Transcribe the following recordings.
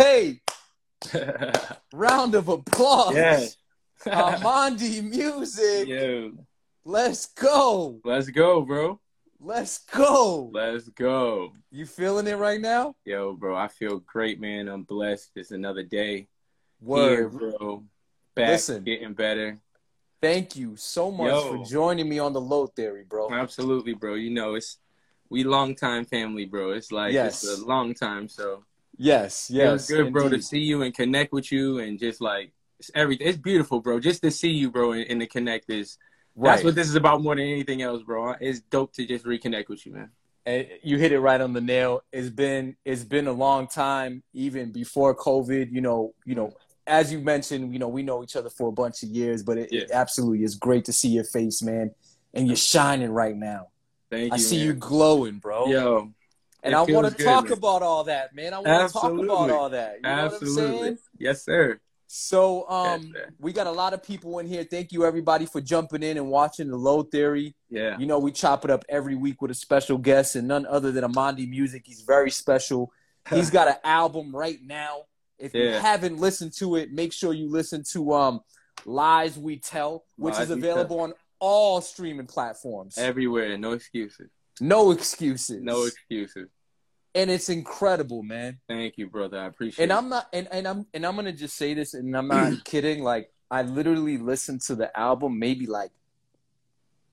Okay. Round of applause. Yeah. Amandi Music. Yo, Let's go. let's go, bro. Let's go. Let's go. You feeling it right now? Yo, bro, I feel great, man. I'm blessed. It's another day Word. here, bro. Back, Listen. getting better. Thank you so much Yo. for joining me on the Lo Theory, bro. Absolutely, bro. You know, it's we long time family, bro. It's like Yes. it's a long time, so Yes, yes. good, bro, to see you and connect with you, and just like it's everything. It's beautiful, bro. Just to see you, bro, and, and to connect is Right. that's what this is about more than anything else, bro. It's dope to just reconnect with you, man. And you hit it right on the nail. It's been it's been a long time, even before COVID. You know, you know, as you mentioned, you know, we know each other for a bunch of years, but it, it absolutely is great to see your face, man. And you're shining right now. Thank you. I see man. you glowing, bro. Yo, and it I want to good, talk man. about all that, man. I want to talk about all that. You know what I'm absolutely. saying? Yes, sir. So, um, Yes, sir. we got a lot of people in here. Thank you, everybody, for jumping in and watching the Lo Theory. Yeah. You know, we chop it up every week with a special guest, and none other than Amandi Music. He's very special. He's got an album right now. If you haven't listened to it, make sure you listen to um, Lies We Tell, which Lies is available on all streaming platforms. Everywhere. No excuses. no excuses. No excuses. And it's incredible, man. Thank you, brother. I appreciate And it. I'm not, and, and I'm, and I'm gonna just say this, and I'm not kidding. Like, I literally listened to the album maybe like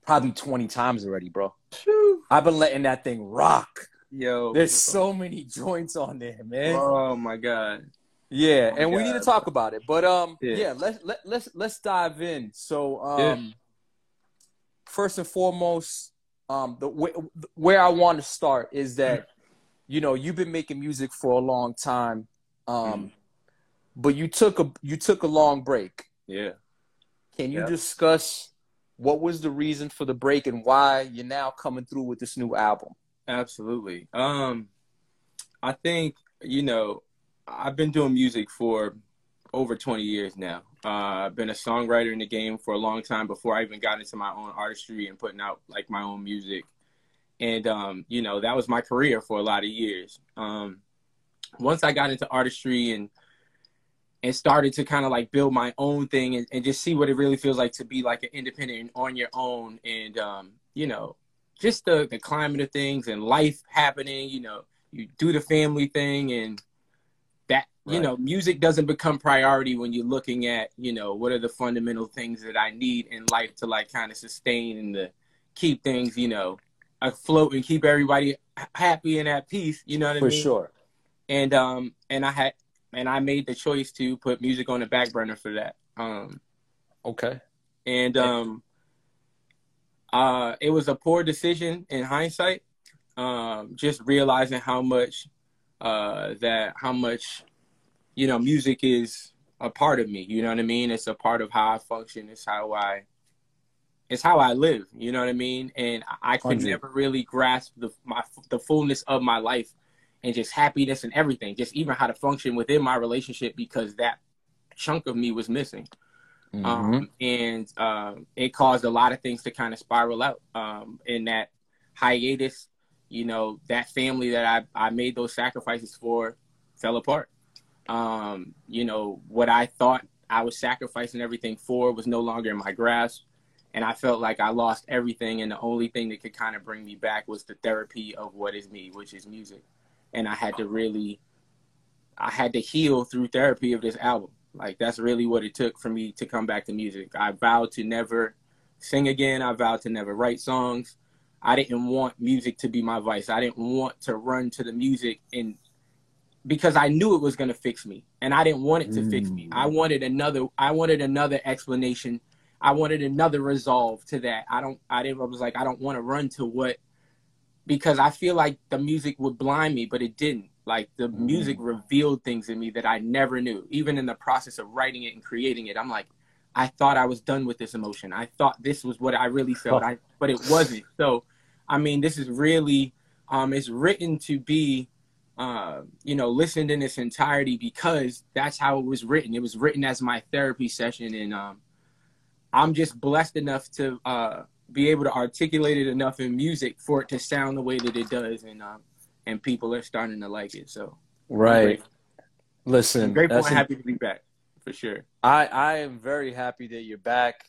probably 20 times already, bro. Phew. I've been letting that thing rock. Yo. There's so many joints on there, man. Oh my God. Yeah, Oh my and we need to talk about it. But um, Yeah. yeah, let's let, let's let's dive in. So um, Yeah. first and foremost, um, the wh- where I want to start is that you know you've been making music for a long time, um, Mm. but you took a you took a long break. Yeah. Can you Yeah. discuss what was the reason for the break and why you're now coming through with this new album? Absolutely. Um, I think you know I've been doing music for over 20 years now. Uh, I've been a songwriter in the game for a long time before I even got into my own artistry and putting out like my own music. And um, you know that was my career for a lot of years. Um, once I got into artistry and and started to kind of like build my own thing and, and just see what it really feels like to be like an independent and on your own and um, you know just the the climate of things and life happening you know you do the family thing and that you know music doesn't become priority when you're looking at you know what are the fundamental things that i need in life to like kind of sustain and to keep things you know afloat and keep everybody happy and at peace you know what For i mean For sure. and um and i had and i made the choice to put music on the back burner for that um Okay. and um uh it was a poor decision in hindsight um just realizing how much uh that how much you know music is a part of me you know what i mean it's a part of how i function it's how i it's how i live you know what i mean and i could Hundred. never really grasp the my the fullness of my life and just happiness and everything just even how to function within my relationship because that chunk of me was missing Mhm. um, and um, it caused a lot of things to kind of spiral out. Um, in that hiatus, you know, that family that I, I made those sacrifices for fell apart. Um, you know, what I thought I was sacrificing everything for was no longer in my grasp. And I felt like I lost everything. And the only thing that could kind of bring me back was the therapy of what is me, which is music. And I had to really, I had to heal through therapy of this album. Like that's really what it took for me to come back to music. I vowed to never sing again. I vowed to never write songs. I didn't want music to be my vice. I didn't want to run to the music and because I knew it was going to fix me and I didn't want it to fix me. Mm. I wanted another I wanted another explanation. I wanted another resolve to that. I don't I didn't I was like I don't want to run to what because I feel like the music would blind me, but it didn't. Like the Mm. music revealed things in me that I never knew. Even in the process of writing it and creating it, I'm like, I thought I was done with this emotion. I thought this was what I really felt, I, but it wasn't. So, I mean, this is really, um, it's written to be, uh, you know, listened in its entirety because that's how it was written. It was written as my therapy session, and um, I'm just blessed enough to uh, be able to articulate it enough in music for it to sound the way that it does, and um, and people are starting to like it. So Right. Listen, I'm grateful and happy to be back for sure. I I am very happy that you're back,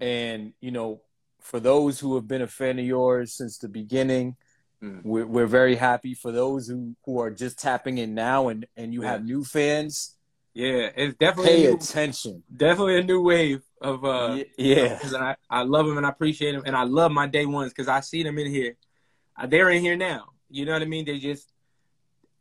and you know, for those who have been a fan of yours since the beginning, Mm. we're we're very happy. For those who who are just tapping in now and and you Yeah. have new fans, Yeah, it's definitely pay a new, attention. definitely a new wave of uh. Y- yeah, And I, I love them and I appreciate them and I love my day ones because I see them in here. Uh, They're in here now. You know what I mean? They just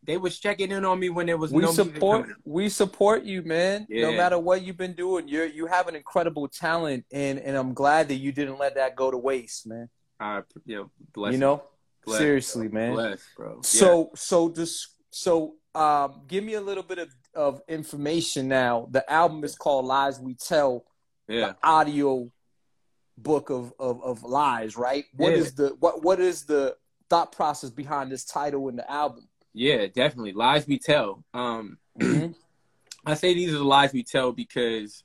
they was checking in on me when there was we no support coming we support you, man. No matter what you've been doing, you are you have an incredible talent, and and I'm glad that you didn't let that go to waste, man. I, you know, bless you know, Bless. seriously, man. bless, bro. So so this so um give me a little bit of, of information now. The album is called Lies We Tell, yeah, audio book of, of, of lies, right? What Yeah. is the what what is the thought process behind this title and the album? Yeah, definitely. Lies we tell. Um, Mhm. I say these are the lies we tell because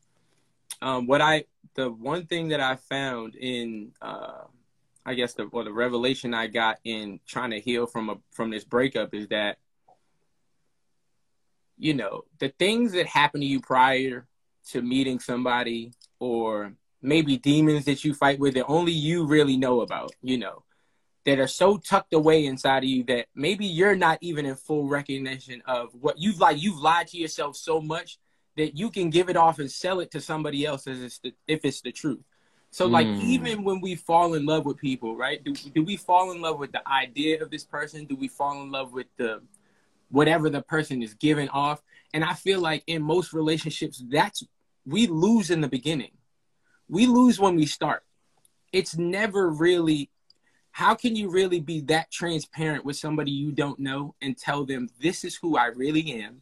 um, what I the one thing that I found in uh, I guess the or the revelation I got in trying to heal from a from this breakup is that you know the things that happen to you prior to meeting somebody or maybe demons that you fight with that only you really know about you know that are so tucked away inside of you that maybe you're not even in full recognition of what you've like you've lied to yourself so much that you can give it off and sell it to somebody else as it's the, if it's the truth. So like Mm. even when we fall in love with people right? Do, do we fall in love with the idea of this person? Do we fall in love with the whatever the person is giving off and i feel like in most relationships that's we lose in the beginning we lose when we start it's never really how can you really be that transparent with somebody you don't know and tell them this is who I really am?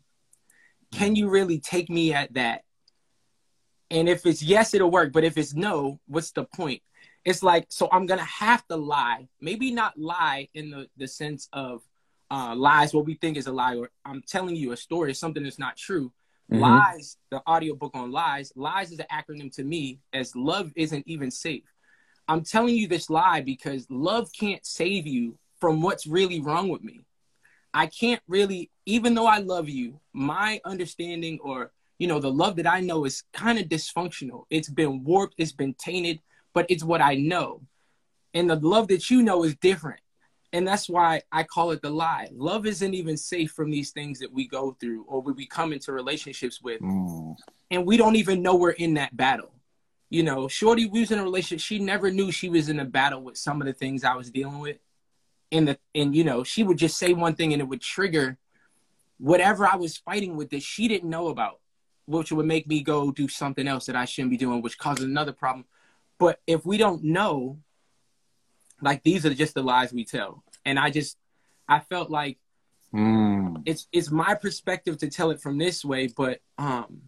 Can you really take me at that? And if it's yes, it'll work. But if it's no, what's the point? It's like, so I'm gonna have to lie. Maybe not lie in the, the sense of uh, lies, what we think is a lie, or I'm telling you a story, something that's not true. Mhm. Lies, the audiobook on lies, lies is an acronym to me as love isn't even safe. I'm telling you this lie because love can't save you from what's really wrong with me. I can't really, even though I love you, my understanding or, you know, the love that I know is kind of dysfunctional. It's been warped, it's been tainted, but it's what I know. And the love that you know is different. And that's why I call it the lie. Love isn't even safe from these things that we go through or we come into relationships with Mm. and we don't even know we're in that battle. You know, Shorty we was in a relationship. She never knew she was in a battle with some of the things I was dealing with. And the and you know, she would just say one thing and it would trigger whatever I was fighting with that she didn't know about, which would make me go do something else that I shouldn't be doing, which causes another problem. But if we don't know, like these are just the lies we tell. And I just I felt like Mm. it's it's my perspective to tell it from this way, but um,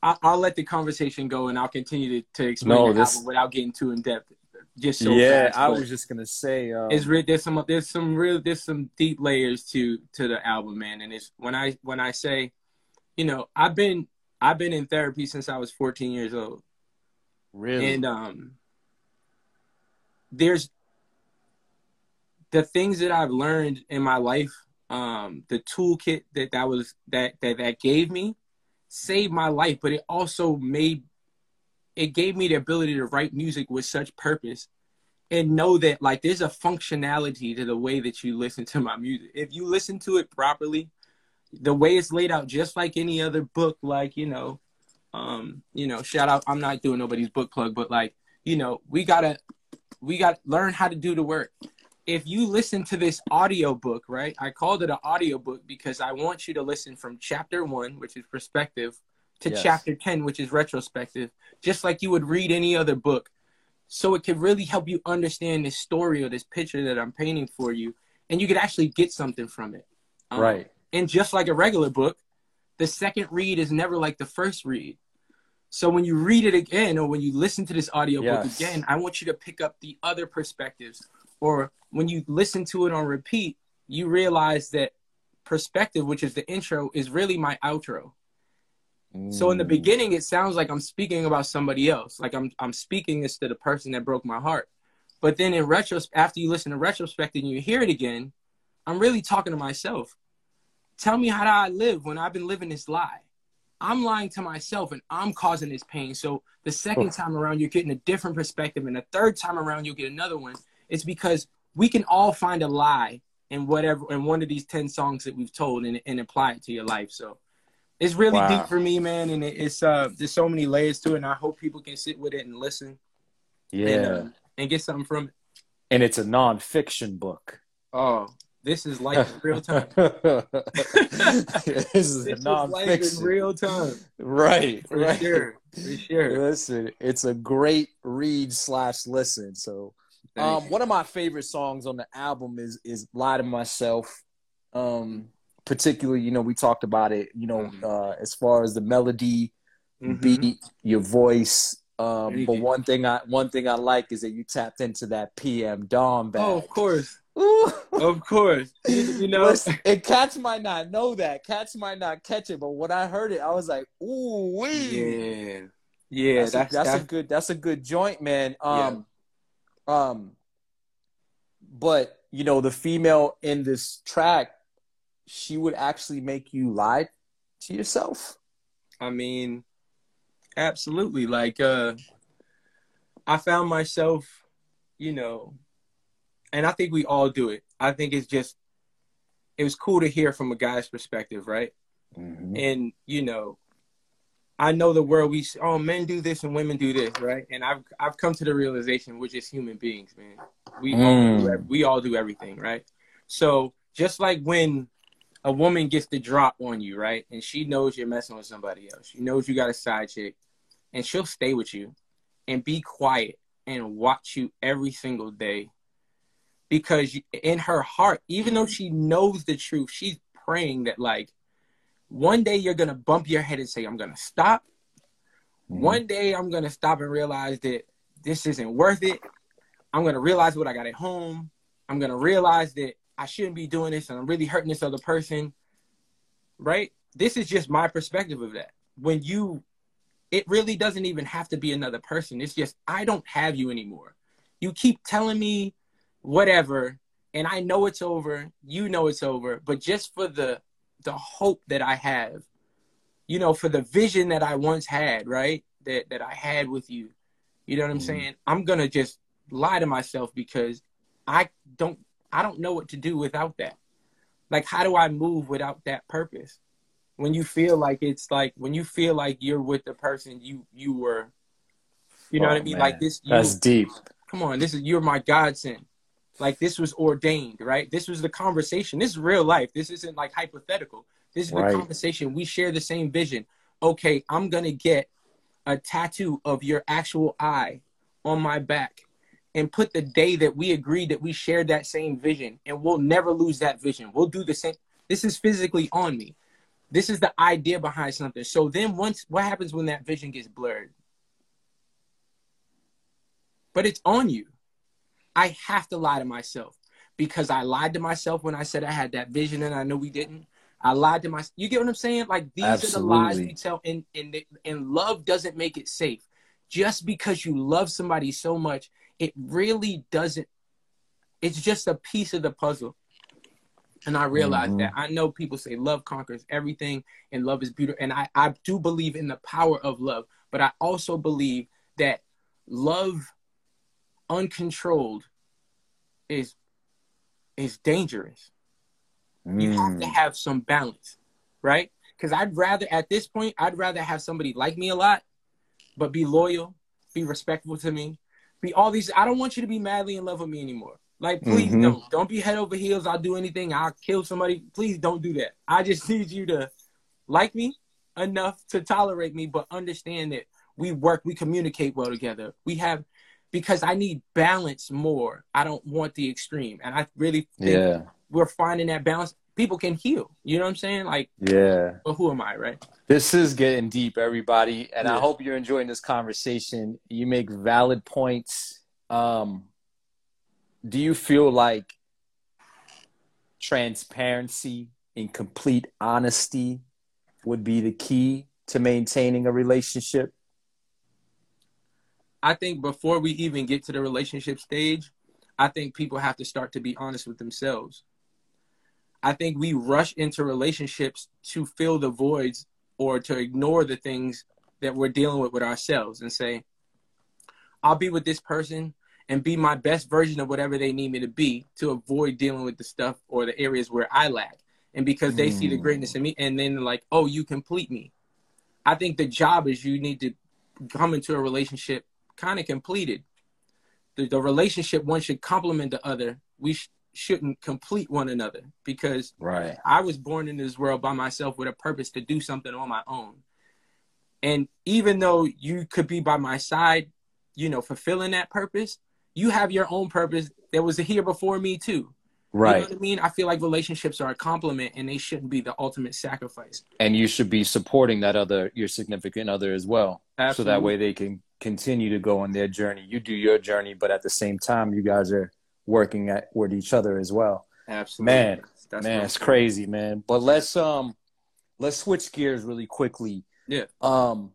I, I'll let the conversation go and I'll continue to, to explain No, the this- album without getting too in depth. Just so yeah, fast, I was just gonna say. Um, it's re- there's some there's some real there's some deep layers to to the album, man. And it's when I when I say, you know, I've been I've been in therapy since I was 14 years old, really. and um, there's the things that I've learned in my life, um, the toolkit that that was that that that gave me, saved my life. But it also made it gave me the ability to write music with such purpose, and know that like there's a functionality to the way that you listen to my music. If you listen to it properly, the way it's laid out, just like any other book, like you know, um, you know, shout out. I'm not doing nobody's book plug, but like you know, we gotta we got to learn how to do the work. If you listen to this audio book, right? I called it an audio book because I want you to listen from chapter one, which is perspective, to Yes. chapter 10, which is retrospective, just like you would read any other book. So it could really help you understand this story or this picture that I'm painting for you, and you could actually get something from it. Um, right. and just like a regular book, the second read is never like the first read. So when you read it again or when you listen to this audiobook Yes. again, I want you to pick up the other perspectives. Or when you listen to it on repeat, you realize that perspective, which is the intro, is really my outro. So in the Mm. beginning, it sounds like I'm speaking about somebody else, like I'm I'm speaking this to the person that broke my heart. But then in retro, after you listen to retrospect and you hear it again, I'm really talking to myself. tell me how do I live when I've been living this lie? I'm lying to myself and I'm causing this pain. So the second time around, you're getting a different perspective, and the third time around, you'll get another one. It's because we can all find a lie in whatever in one of these ten songs that we've told and, and apply it to your life. So it's really wow. deep for me, man, and it, it's uh there's so many layers to it, and I hope people can sit with it and listen. Yeah, and, uh, and get something from it. And it's a nonfiction book. Oh, this is like real time. this is this nonfiction. real time. Right. For right. sure. For sure. Listen, it's a great read slash listen. So um, one of my favorite songs on the album is is Lie to Myself. Um, particularly, you know, we talked about it, you know, mm-hmm. uh, as far as the melody, mm-hmm. beat, your voice. Um, but one thing I one thing I like is that you tapped into that PM Dawn bag. Oh, of course. Of course. You, you know, Listen, and cats might not know that. Cats might not catch it, but when I heard it, I was like, "Ooh, wee!" Yeah, yeah. That's, that's, a, that's, that's, a good. That's a good joint, man. Um, yeah. um, but you know, the female in this track, she would actually make you lie to yourself. I mean, absolutely. Like, uh, I found myself, you know, and I think we all do it. I think it's just, it was cool to hear from a guy's perspective, right? Mm-hmm. And you know, I know the world we oh men do this and women do this, right? And I've I've come to the realization we're just human beings, man. We mm. all do, mm. we all do everything, right? So just like when a woman gets the drop on you, right? And she knows you're messing with somebody else. She knows you got a side chick, and she'll stay with you and be quiet and watch you every single day because in her heart, even though she knows the truth, she's praying that like one day you're gonna bump your head and say, I'm gonna stop. Mm-hmm. One day I'm gonna stop and realize that this isn't worth it. I'm gonna realize what I got at home. I'm gonna realize that I shouldn't be doing this and I'm really hurting this other person. Right? This is just my perspective of that. When you it really doesn't even have to be another person. It's just I don't have you anymore. You keep telling me whatever and I know it's over, you know it's over, but just for the the hope that I have, you know, for the vision that I once had, right? That that I had with you. You know what I'm mm saying? I'm gonna just lie to myself because I don't I don't know what to do without that. Like how do I move without that purpose? When you feel like it's like when you feel like you're with the person you you were you know oh, what I mean? Man. Like this you, That's deep. Come on, this is you're my godsend like this was ordained, right? This was the conversation. This is real life. This isn't like hypothetical. This is right. the conversation. We share the same vision. Okay, I'm gonna get a tattoo of your actual eye on my back and put the day that we agreed that we shared that same vision and we'll never lose that vision. We'll do the same. This is physically on me. This is the idea behind something. So then once what happens when that vision gets blurred? But it's on you. I have to lie to myself because I lied to myself when I said I had that vision and I know we didn't. I lied to myself. You get what I'm saying? Like these Absolutely. are the lies we tell, and and and love doesn't make it safe. Just because you love somebody so much, it really doesn't. It's just a piece of the puzzle. And I realize mm-hmm. that. I know people say love conquers everything and love is beautiful. And I, I do believe in the power of love, but I also believe that love uncontrolled is is dangerous. Mm. You have to mm. have some balance, right? Because I'd rather at this point, I'd rather have somebody like me a lot, but be loyal, be respectful to me, be all these. I don't want you to be madly in love with me anymore. Like, please mm-hmm. don't. Don't be head over heels. I'll do anything. I'll kill somebody. Please don't do that. I just need you to like me enough to tolerate me, but understand that we work, we communicate well together. We have because I need balance more. I don't want the extreme. And I really yeah. we're finding that balance. People can heal. You know what I'm saying? Like Yeah. But who am I, right? This is getting deep, everybody. And yeah. I hope you're enjoying this conversation. You make valid points. Um do you feel like transparency and complete honesty would be the key to maintaining a relationship? I think before we even get to the relationship stage, I think people have to start to be honest with themselves. I think we rush into relationships to fill the voids or to ignore the things that we're dealing with with ourselves and say, I'll be with this person and be my best version of whatever they need me to be to avoid dealing with the stuff or the areas where I lack. And because they mm. see the greatness in me and then like, oh, you complete me. I think the job is you need to come into a relationship kind of completed. The, the relationship one should complement the other. We sh- shouldn't complete one another because right. I was born in this world by myself with a purpose to do something on my own. And even though you could be by my side, you know, fulfilling that purpose, you have your own purpose that was here before me too. Right. You know what I mean? I feel like relationships are a compliment and they shouldn't be the ultimate sacrifice. And you should be supporting that other, your significant other as well. Absolutely. So that way they can continue to go on their journey. You do your journey, but at the same time, you guys are working at with each other as well. Absolutely. Man, That's man, it's crazy, man. But let's um let's switch gears really quickly. Yeah. Um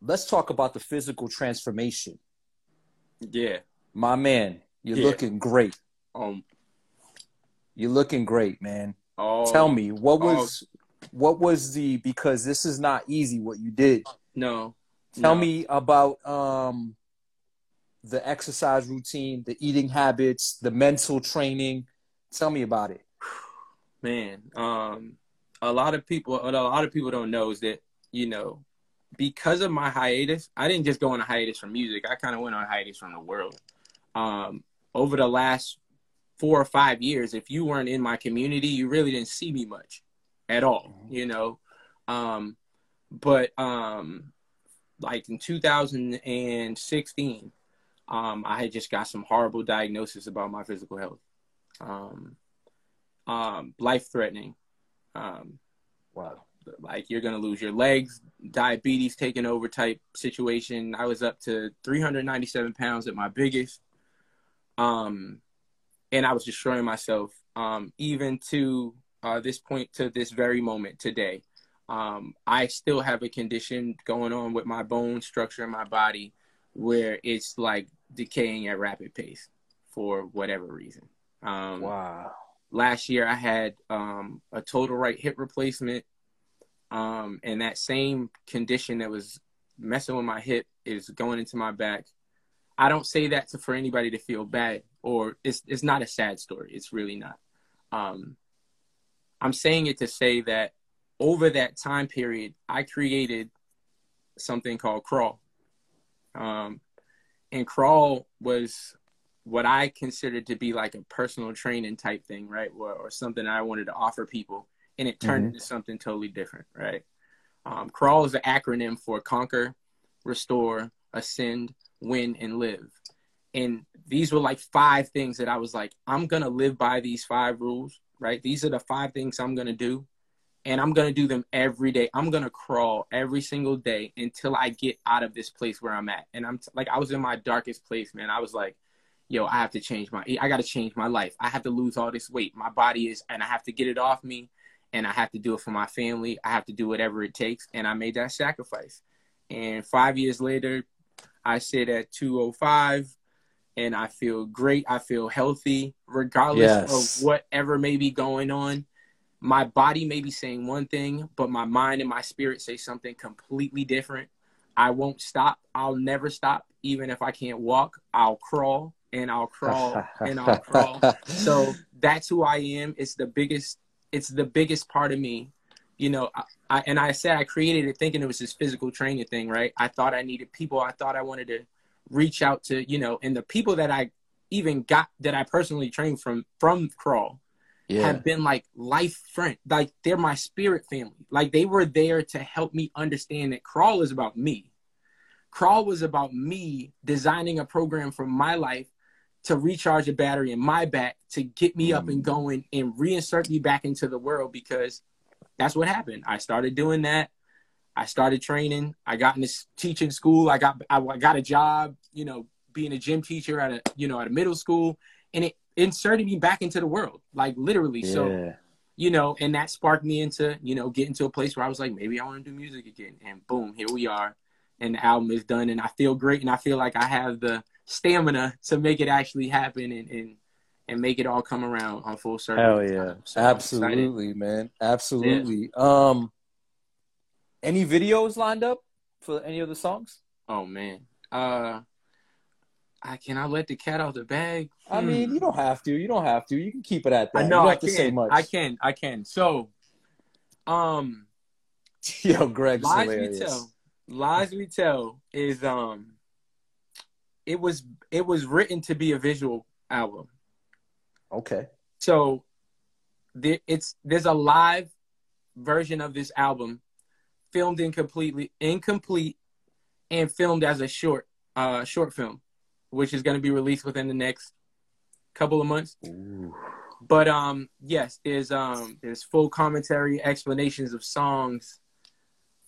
let's talk about the physical transformation. Yeah. My man, you're yeah. looking great. Um you're looking great, man. Oh, Tell me what was oh. what was the because this is not easy what you did. No. Tell no. me about um the exercise routine, the eating habits, the mental training. Tell me about it. Man, um a lot of people a lot of people don't know is that, you know, because of my hiatus, I didn't just go on a hiatus from music. I kind of went on hiatus from the world. Um over the last four or five years, if you weren't in my community, you really didn't see me much at all, mm-hmm. you know. Um, but um, like in 2016, um, I had just got some horrible diagnosis about my physical health, um, um, life threatening. Um, wow. Like you're gonna lose your legs, diabetes taking over type situation. I was up to 397 pounds at my biggest. Um, and I was destroying myself, um, even to uh, this point, to this very moment today. Um, I still have a condition going on with my bone structure in my body where it's like decaying at rapid pace for whatever reason. Um, wow. Last year, I had um, a total right hip replacement, um, and that same condition that was messing with my hip is going into my back. I don't say that to, for anybody to feel bad or it's it's not a sad story. It's really not. Um, I'm saying it to say that over that time period, I created something called Crawl. Um, and Crawl was what I considered to be like a personal training type thing, right? Or, or something I wanted to offer people. And it turned mm-hmm. into something totally different, right? Um, Crawl is the acronym for Conquer, Restore, Ascend, Win, and Live and these were like five things that I was like, I'm gonna live by these five rules, right? These are the five things I'm gonna do, and I'm gonna do them every day. I'm gonna crawl every single day until I get out of this place where I'm at. And I'm t- like, I was in my darkest place, man. I was like, yo, I have to change my, I got to change my life. I have to lose all this weight. My body is, and I have to get it off me, and I have to do it for my family. I have to do whatever it takes, and I made that sacrifice. And five years later, I sit at 205 and I feel great. I feel healthy, regardless yes. of whatever may be going on. My body may be saying one thing, but my mind and my spirit say something completely different. I won't stop. I'll never stop. Even if I can't walk, I'll crawl and I'll crawl and I'll crawl. So that's who I am. It's the biggest. It's the biggest part of me. You know, I, I and I said I created it thinking it was this physical training thing, right? I thought I needed people. I thought I wanted to reach out to you know and the people that i even got that i personally trained from from crawl yeah. have been like life friend like they're my spirit family like they were there to help me understand that crawl is about me crawl was about me designing a program for my life to recharge a battery in my back to get me mm. up and mm. going and reinsert me back into the world because that's what happened i started doing that I started training. I got in this teaching school. I got I got a job, you know, being a gym teacher at a you know at a middle school, and it inserted me back into the world, like literally. Yeah. So, you know, and that sparked me into you know getting to a place where I was like, maybe I want to do music again, and boom, here we are, and the album is done, and I feel great, and I feel like I have the stamina to make it actually happen, and and and make it all come around on full circle. Hell yeah, so absolutely, man, absolutely. Yeah. Um, any videos lined up for any of the songs? Oh man, uh, I can I let the cat out the bag? I hmm. mean, you don't have to. You don't have to. You can keep it at that. I know. I can. I can. I can. So, um, yo, Greg's lies hilarious. we tell. Lies we tell is um, it was it was written to be a visual album. Okay. So, the, it's there's a live version of this album, filmed incompletely, incomplete, and filmed as a short uh short film which is going to be released within the next couple of months. Ooh. But um, yes, there's um, there's full commentary, explanations of songs,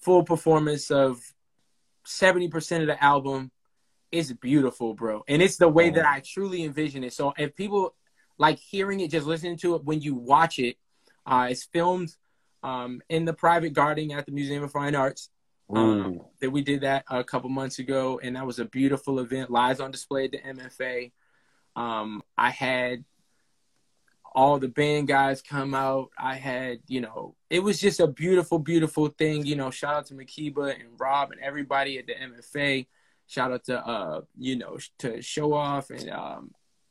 full performance of seventy percent of the album. It's beautiful, bro, and it's the way that I truly envision it. So if people like hearing it, just listening to it when you watch it, uh, it's filmed um, in the private garden at the Museum of Fine Arts. Um, that we did that a couple months ago, and that was a beautiful event. Lies on display at the MFA. Um, I had all the band guys come out. I had, you know, it was just a beautiful, beautiful thing. You know, shout out to Makiba and Rob and everybody at the MFA. Shout out to, uh, you know, to Show Off and, um,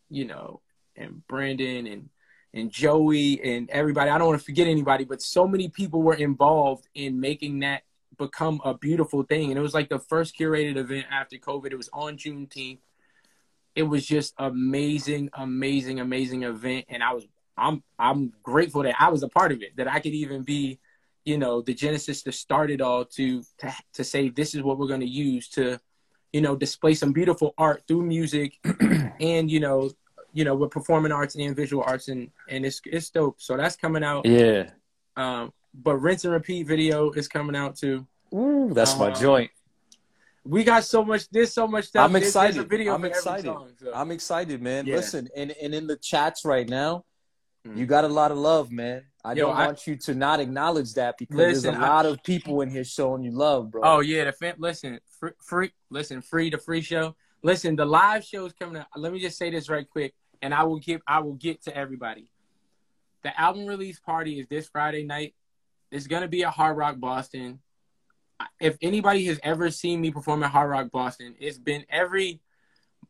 you know, and Brandon and and Joey and everybody. I don't want to forget anybody, but so many people were involved in making that become a beautiful thing. And it was like the first curated event after COVID. It was on Juneteenth. It was just amazing, amazing, amazing event. And I was I'm I'm grateful that I was a part of it, that I could even be, you know, the genesis to start it all to to to say this is what we're gonna use to, you know, display some beautiful art through music and, you know, you know, with performing arts and visual arts and and it's it's dope. So that's coming out. Yeah. Um, but rinse and repeat video is coming out too. Ooh, that's my um, joint. We got so much. There's so much stuff. I'm excited. There's, there's video I'm excited. Song, so. I'm excited, man. Yeah. Listen, and and in the chats right now, mm. you got a lot of love, man. I Yo, don't I, want you to not acknowledge that because listen, there's a lot I, of people in here showing you love, bro. Oh yeah, the fam- listen, free, free, listen, free the free show. Listen, the live show is coming out. Let me just say this right quick, and I will give I will get to everybody. The album release party is this Friday night. It's gonna be at Hard Rock Boston. If anybody has ever seen me perform at Hard Rock Boston, it's been every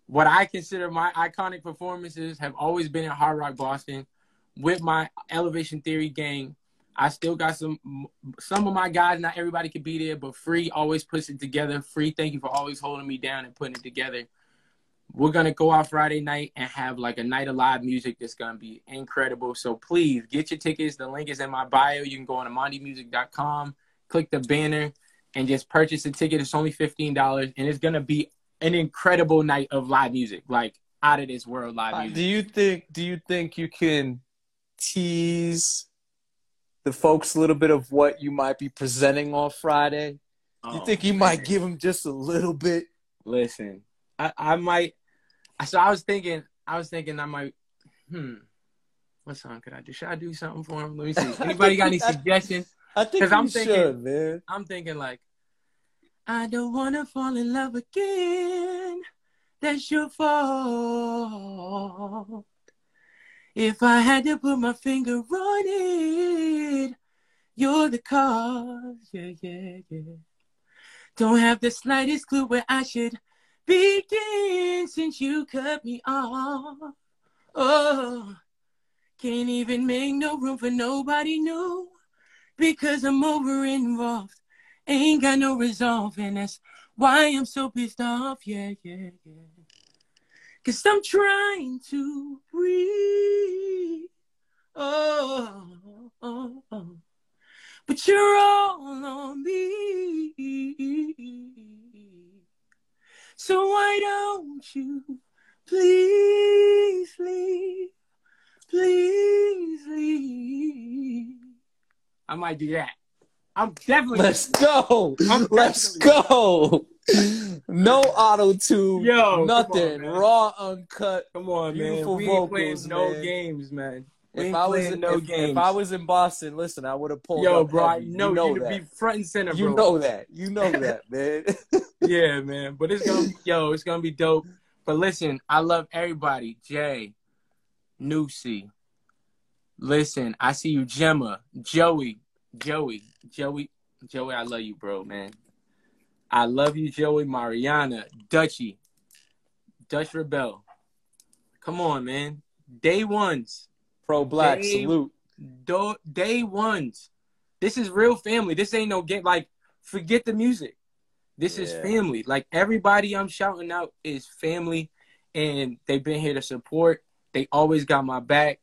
what I consider my iconic performances have always been at Hard Rock Boston with my Elevation Theory gang. I still got some some of my guys. Not everybody could be there, but Free always puts it together. Free, thank you for always holding me down and putting it together we're gonna go out Friday night and have like a night of live music that's gonna be incredible. So please get your tickets. The link is in my bio. You can go on to amandimusic.com, click the banner, and just purchase a ticket. It's only fifteen dollars, and it's gonna be an incredible night of live music, like out of this world live music. Uh, do you think? Do you think you can tease the folks a little bit of what you might be presenting on Friday? Oh, you think you man. might give them just a little bit? Listen, I, I might so I was thinking, I was thinking I might, hmm, what song could I do? Should I do something for him? Let me see. Anybody got any suggestions? I think I'm thinking, should, man. I'm thinking like, I don't wanna fall in love again. That's your fault. If I had to put my finger on it, you're the cause. Yeah, yeah, yeah. Don't have the slightest clue where I should begin since you cut me off. Oh, can't even make no room for nobody new because I'm over involved. Ain't got no resolve, and that's why I'm so pissed off. Yeah, yeah, yeah. Cause I'm trying to breathe. Oh, oh, oh. but you're all on me. So why don't you please leave? Please leave. I might do that. I'm definitely. Let's go. I'm Let's go. no auto tune. Yo, nothing. On, Raw, uncut. Come on, man. We vocals, no man. games, man if I was in, no if, if, I was in Boston, listen, I would have pulled. Yo, bro, I know you, know you to be front and center, bro. You know that. You know that, man. yeah, man. But it's gonna, be, yo, it's gonna be dope. But listen, I love everybody. Jay, Nucy. Listen, I see you, Gemma, Joey, Joey, Joey, Joey. I love you, bro, man. I love you, Joey, Mariana, Dutchy, Dutch Rebel. Come on, man. Day ones. Pro black day, salute. Do, day ones. This is real family. This ain't no game. Like, forget the music. This yeah. is family. Like everybody I'm shouting out is family, and they've been here to support. They always got my back,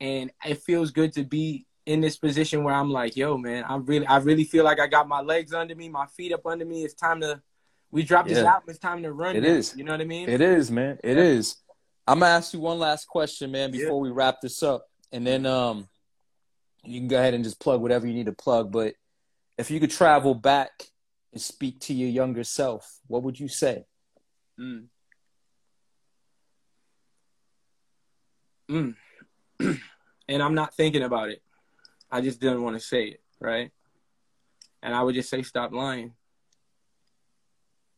and it feels good to be in this position where I'm like, yo, man, I'm really, I really feel like I got my legs under me, my feet up under me. It's time to, we drop this album. It's time to run. It now. is. You know what I mean? It is, man. It yeah. is. I'm gonna ask you one last question, man, before yeah. we wrap this up, and then um, you can go ahead and just plug whatever you need to plug. But if you could travel back and speak to your younger self, what would you say? Mm. Mm. and I'm not thinking about it. I just didn't want to say it, right? And I would just say, stop lying.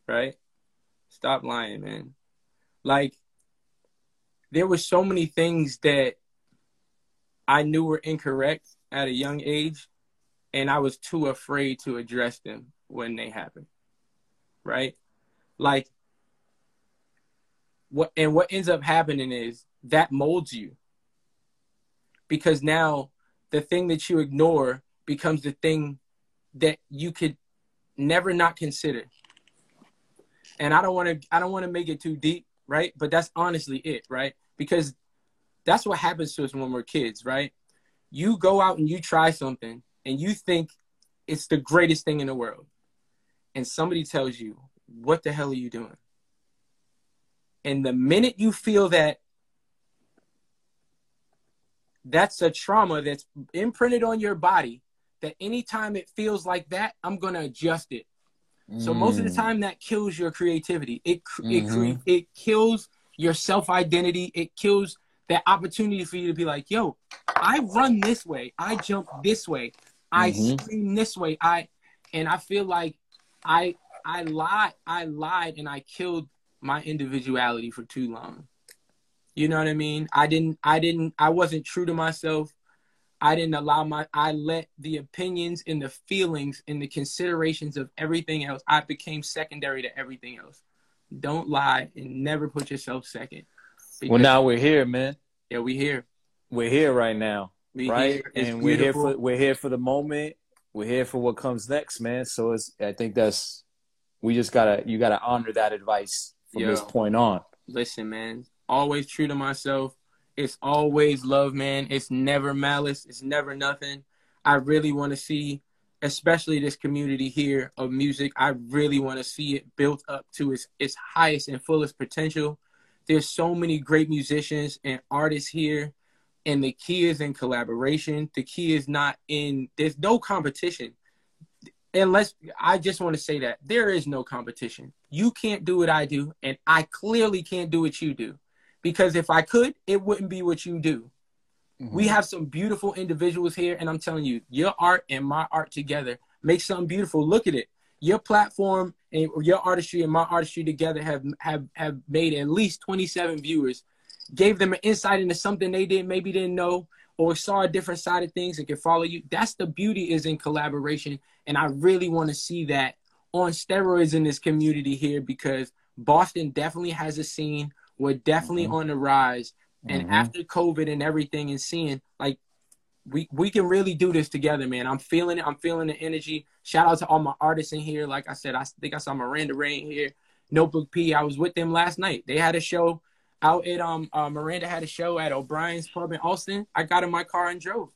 Right? Stop lying, man. Like, there were so many things that I knew were incorrect at a young age, and I was too afraid to address them when they happened. Right? Like, what and what ends up happening is that molds you because now the thing that you ignore becomes the thing that you could never not consider and i don't want to i don't want to make it too deep right? But that's honestly it right? Because that's what happens to us when we're kids right? You go out and you try something and you think it's the greatest thing in the world. And somebody tells you what the hell are you doing? And the minute you feel that that's a trauma that's imprinted on your body that anytime it feels like that i'm going to adjust it. So most of the mm. time that kills your creativity it mm-hmm. it it kills your self identity it kills that opportunity for you to be like yo i run this way i jump this way i mm-hmm. scream this way i and i feel like i i lied i lied and i killed my individuality for too long you know what I mean? I didn't I didn't I wasn't true to myself. I didn't allow my I let the opinions and the feelings and the considerations of everything else. I became secondary to everything else. Don't lie and never put yourself second. Well, now we're here, man. Yeah, we're here. We're here right now, we right? And we're here for we're here for the moment. We're here for what comes next, man. So it's I think that's we just gotta you gotta honor that advice from Yo, this point on. Listen, man always true to myself. It's always love, man. It's never malice. It's never nothing. I really want to see, especially this community here of music, I really want to see it built up to its, its highest and fullest potential. There's so many great musicians and artists here, and the key is in collaboration. The key is not in, there's no competition unless I just want to say that there is no competition. You can't do what I do, and I clearly can't do what you do because if I could, it wouldn't be what you do. Mm-hmm. We have some beautiful individuals here, and I'm telling you, your art and my art together make something beautiful. Look at it. Your platform and your artistry and my artistry together have have have made at least 27 viewers, gave them an insight into something they didn't maybe didn't know or saw a different side of things and can follow you. That's the beauty is in collaboration, and I really want to see that on steroids in this community here because Boston definitely has a scene we're definitely mm-hmm. on the rise. And mm-hmm. after COVID and everything and seeing like we we can really do this together, man. I'm feeling it. I'm feeling the energy. Shout out to all my artists in here. Like I said, I think I saw Miranda Rain here. Notebook P. I was with them last night. They had a show out at um uh, Miranda had a show at O'Brien's Pub in Allston. I got in my car and drove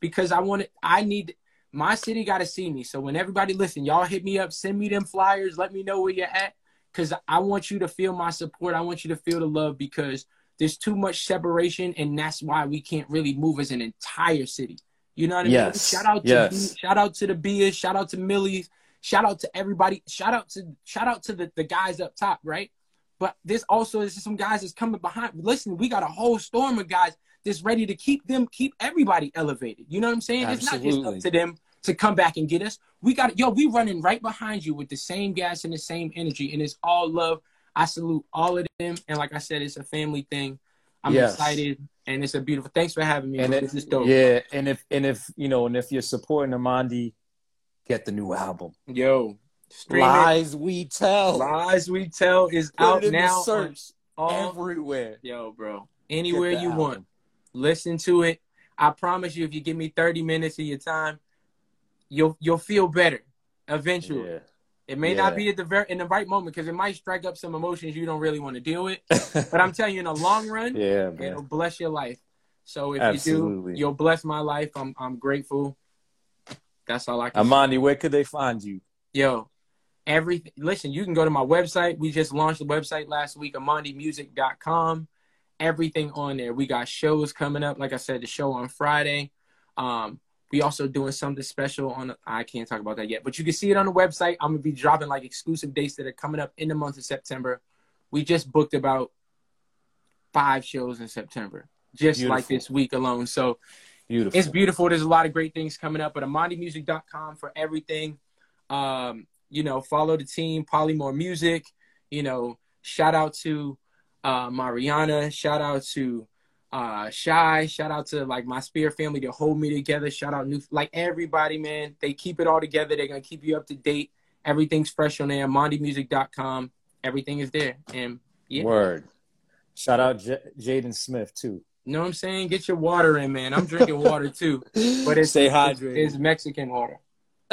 because I wanted. I need my city got to see me. So when everybody listen, y'all hit me up, send me them flyers, let me know where you're at because I want you to feel my support. I want you to feel the love because there's too much separation, and that's why we can't really move as an entire city. You know what I yes. mean? Shout out to yes. Shout out to the Beers, shout out to Millie's, shout out to everybody, shout out to shout out to the, the guys up top, right? But there's also there's some guys that's coming behind. Listen, we got a whole storm of guys that's ready to keep them, keep everybody elevated. You know what I'm saying? Absolutely. It's not just up to them to come back and get us. We got yo, we running right behind you with the same gas and the same energy, and it's all love. I salute all of them, and like I said, it's a family thing. I'm Yes. excited, and it's a beautiful. Thanks for having me. And it- this is dope. Yeah, and if and if you know, and if you're supporting Amandi, get the new album. Yo, stream it. Lies we tell. Lies we tell is Put out it in now. the search all everywhere. Yo, bro. Anywhere Get the you want. Listen to it. I promise you, if you give me 30 minutes of your time, you'll you'll feel better eventually. Yeah. It may Yeah. not be at the very in the right moment because it might strike up some emotions you don't really want to deal with. But I'm telling you, in the long run, yeah, it'll bless your life. So if Absolutely. you do, you'll bless my life. I'm I'm grateful. That's all I can. say. Where could they find you? Yo, everything. Listen, you can go to my website. We just launched the website last week, amandimusic.com. Everything on there. We got shows coming up. Like I said, the show on Friday. Um, we also doing something special on. I can't talk about that yet, but you can see it on the website. I'm gonna be dropping like exclusive dates that are coming up in the month of September. We just booked about five shows in September, just like this week alone. So Beautiful. it's beautiful. There's a lot of great things coming up, but AmandiMusic.com for everything. Um, you know, follow the team, Polymore Music. You know, shout out to uh, Mariana. Shout out to uh, Shy. Shout out to like my Spear family to hold me together. Shout out new like everybody, man. They keep it all together. They're gonna keep you up to date. Everything's fresh on there. AmandiMusic.com. Everything is there. And yeah, Word. Shout out J- Jaden Smith too. you know what I'm saying? Get your water in, man. I'm drinking water too. But it's Stay it's, hydrated. it's Mexican water.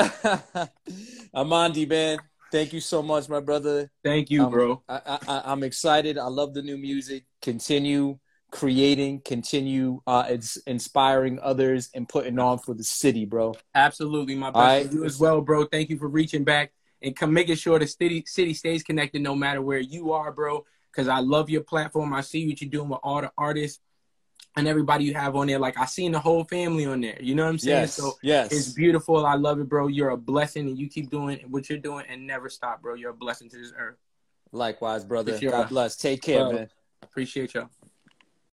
Amandi, man, thank you so much, my brother. Thank you, Um, bro. I, I- I'm excited. I love the new music. Continue creating, continue uh, ins- inspiring others, and putting on for the city, bro. Absolutely, my best. Right. You as well, bro. Thank you for reaching back and come making sure the city city stays connected no matter where you are, bro. Because I love your platform. I see what you're doing with all the artists and everybody you have on there. Like I seen the whole family on there. You know what I'm saying? Yes, So yes. it's beautiful. I love it, bro. You're a blessing, and you keep doing what you're doing and never stop, bro. You're a blessing to this earth. Likewise, brother. God bless. Take care, Bro. man. Appreciate y'all.